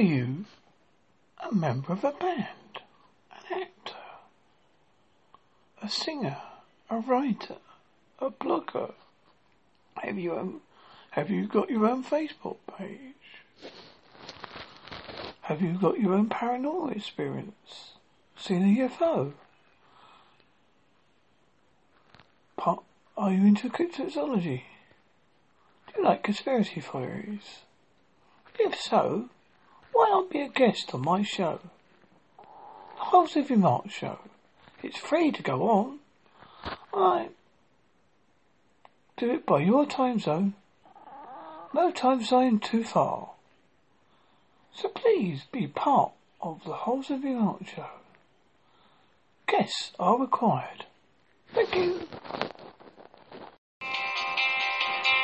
you a member of a band, an actor, a singer, a writer, a blogger? Have you um, have you got your own Facebook page? Have you got your own paranormal experience? Seen a UFO? Are you into cryptozoology? Do you like conspiracy theories? If so, why not be a guest on my show? The Holsworthy Show. It's free to go on. I do it by your time zone. No time zone too far. So please be part of the Holsworthy Show. Guests are required. Thank you.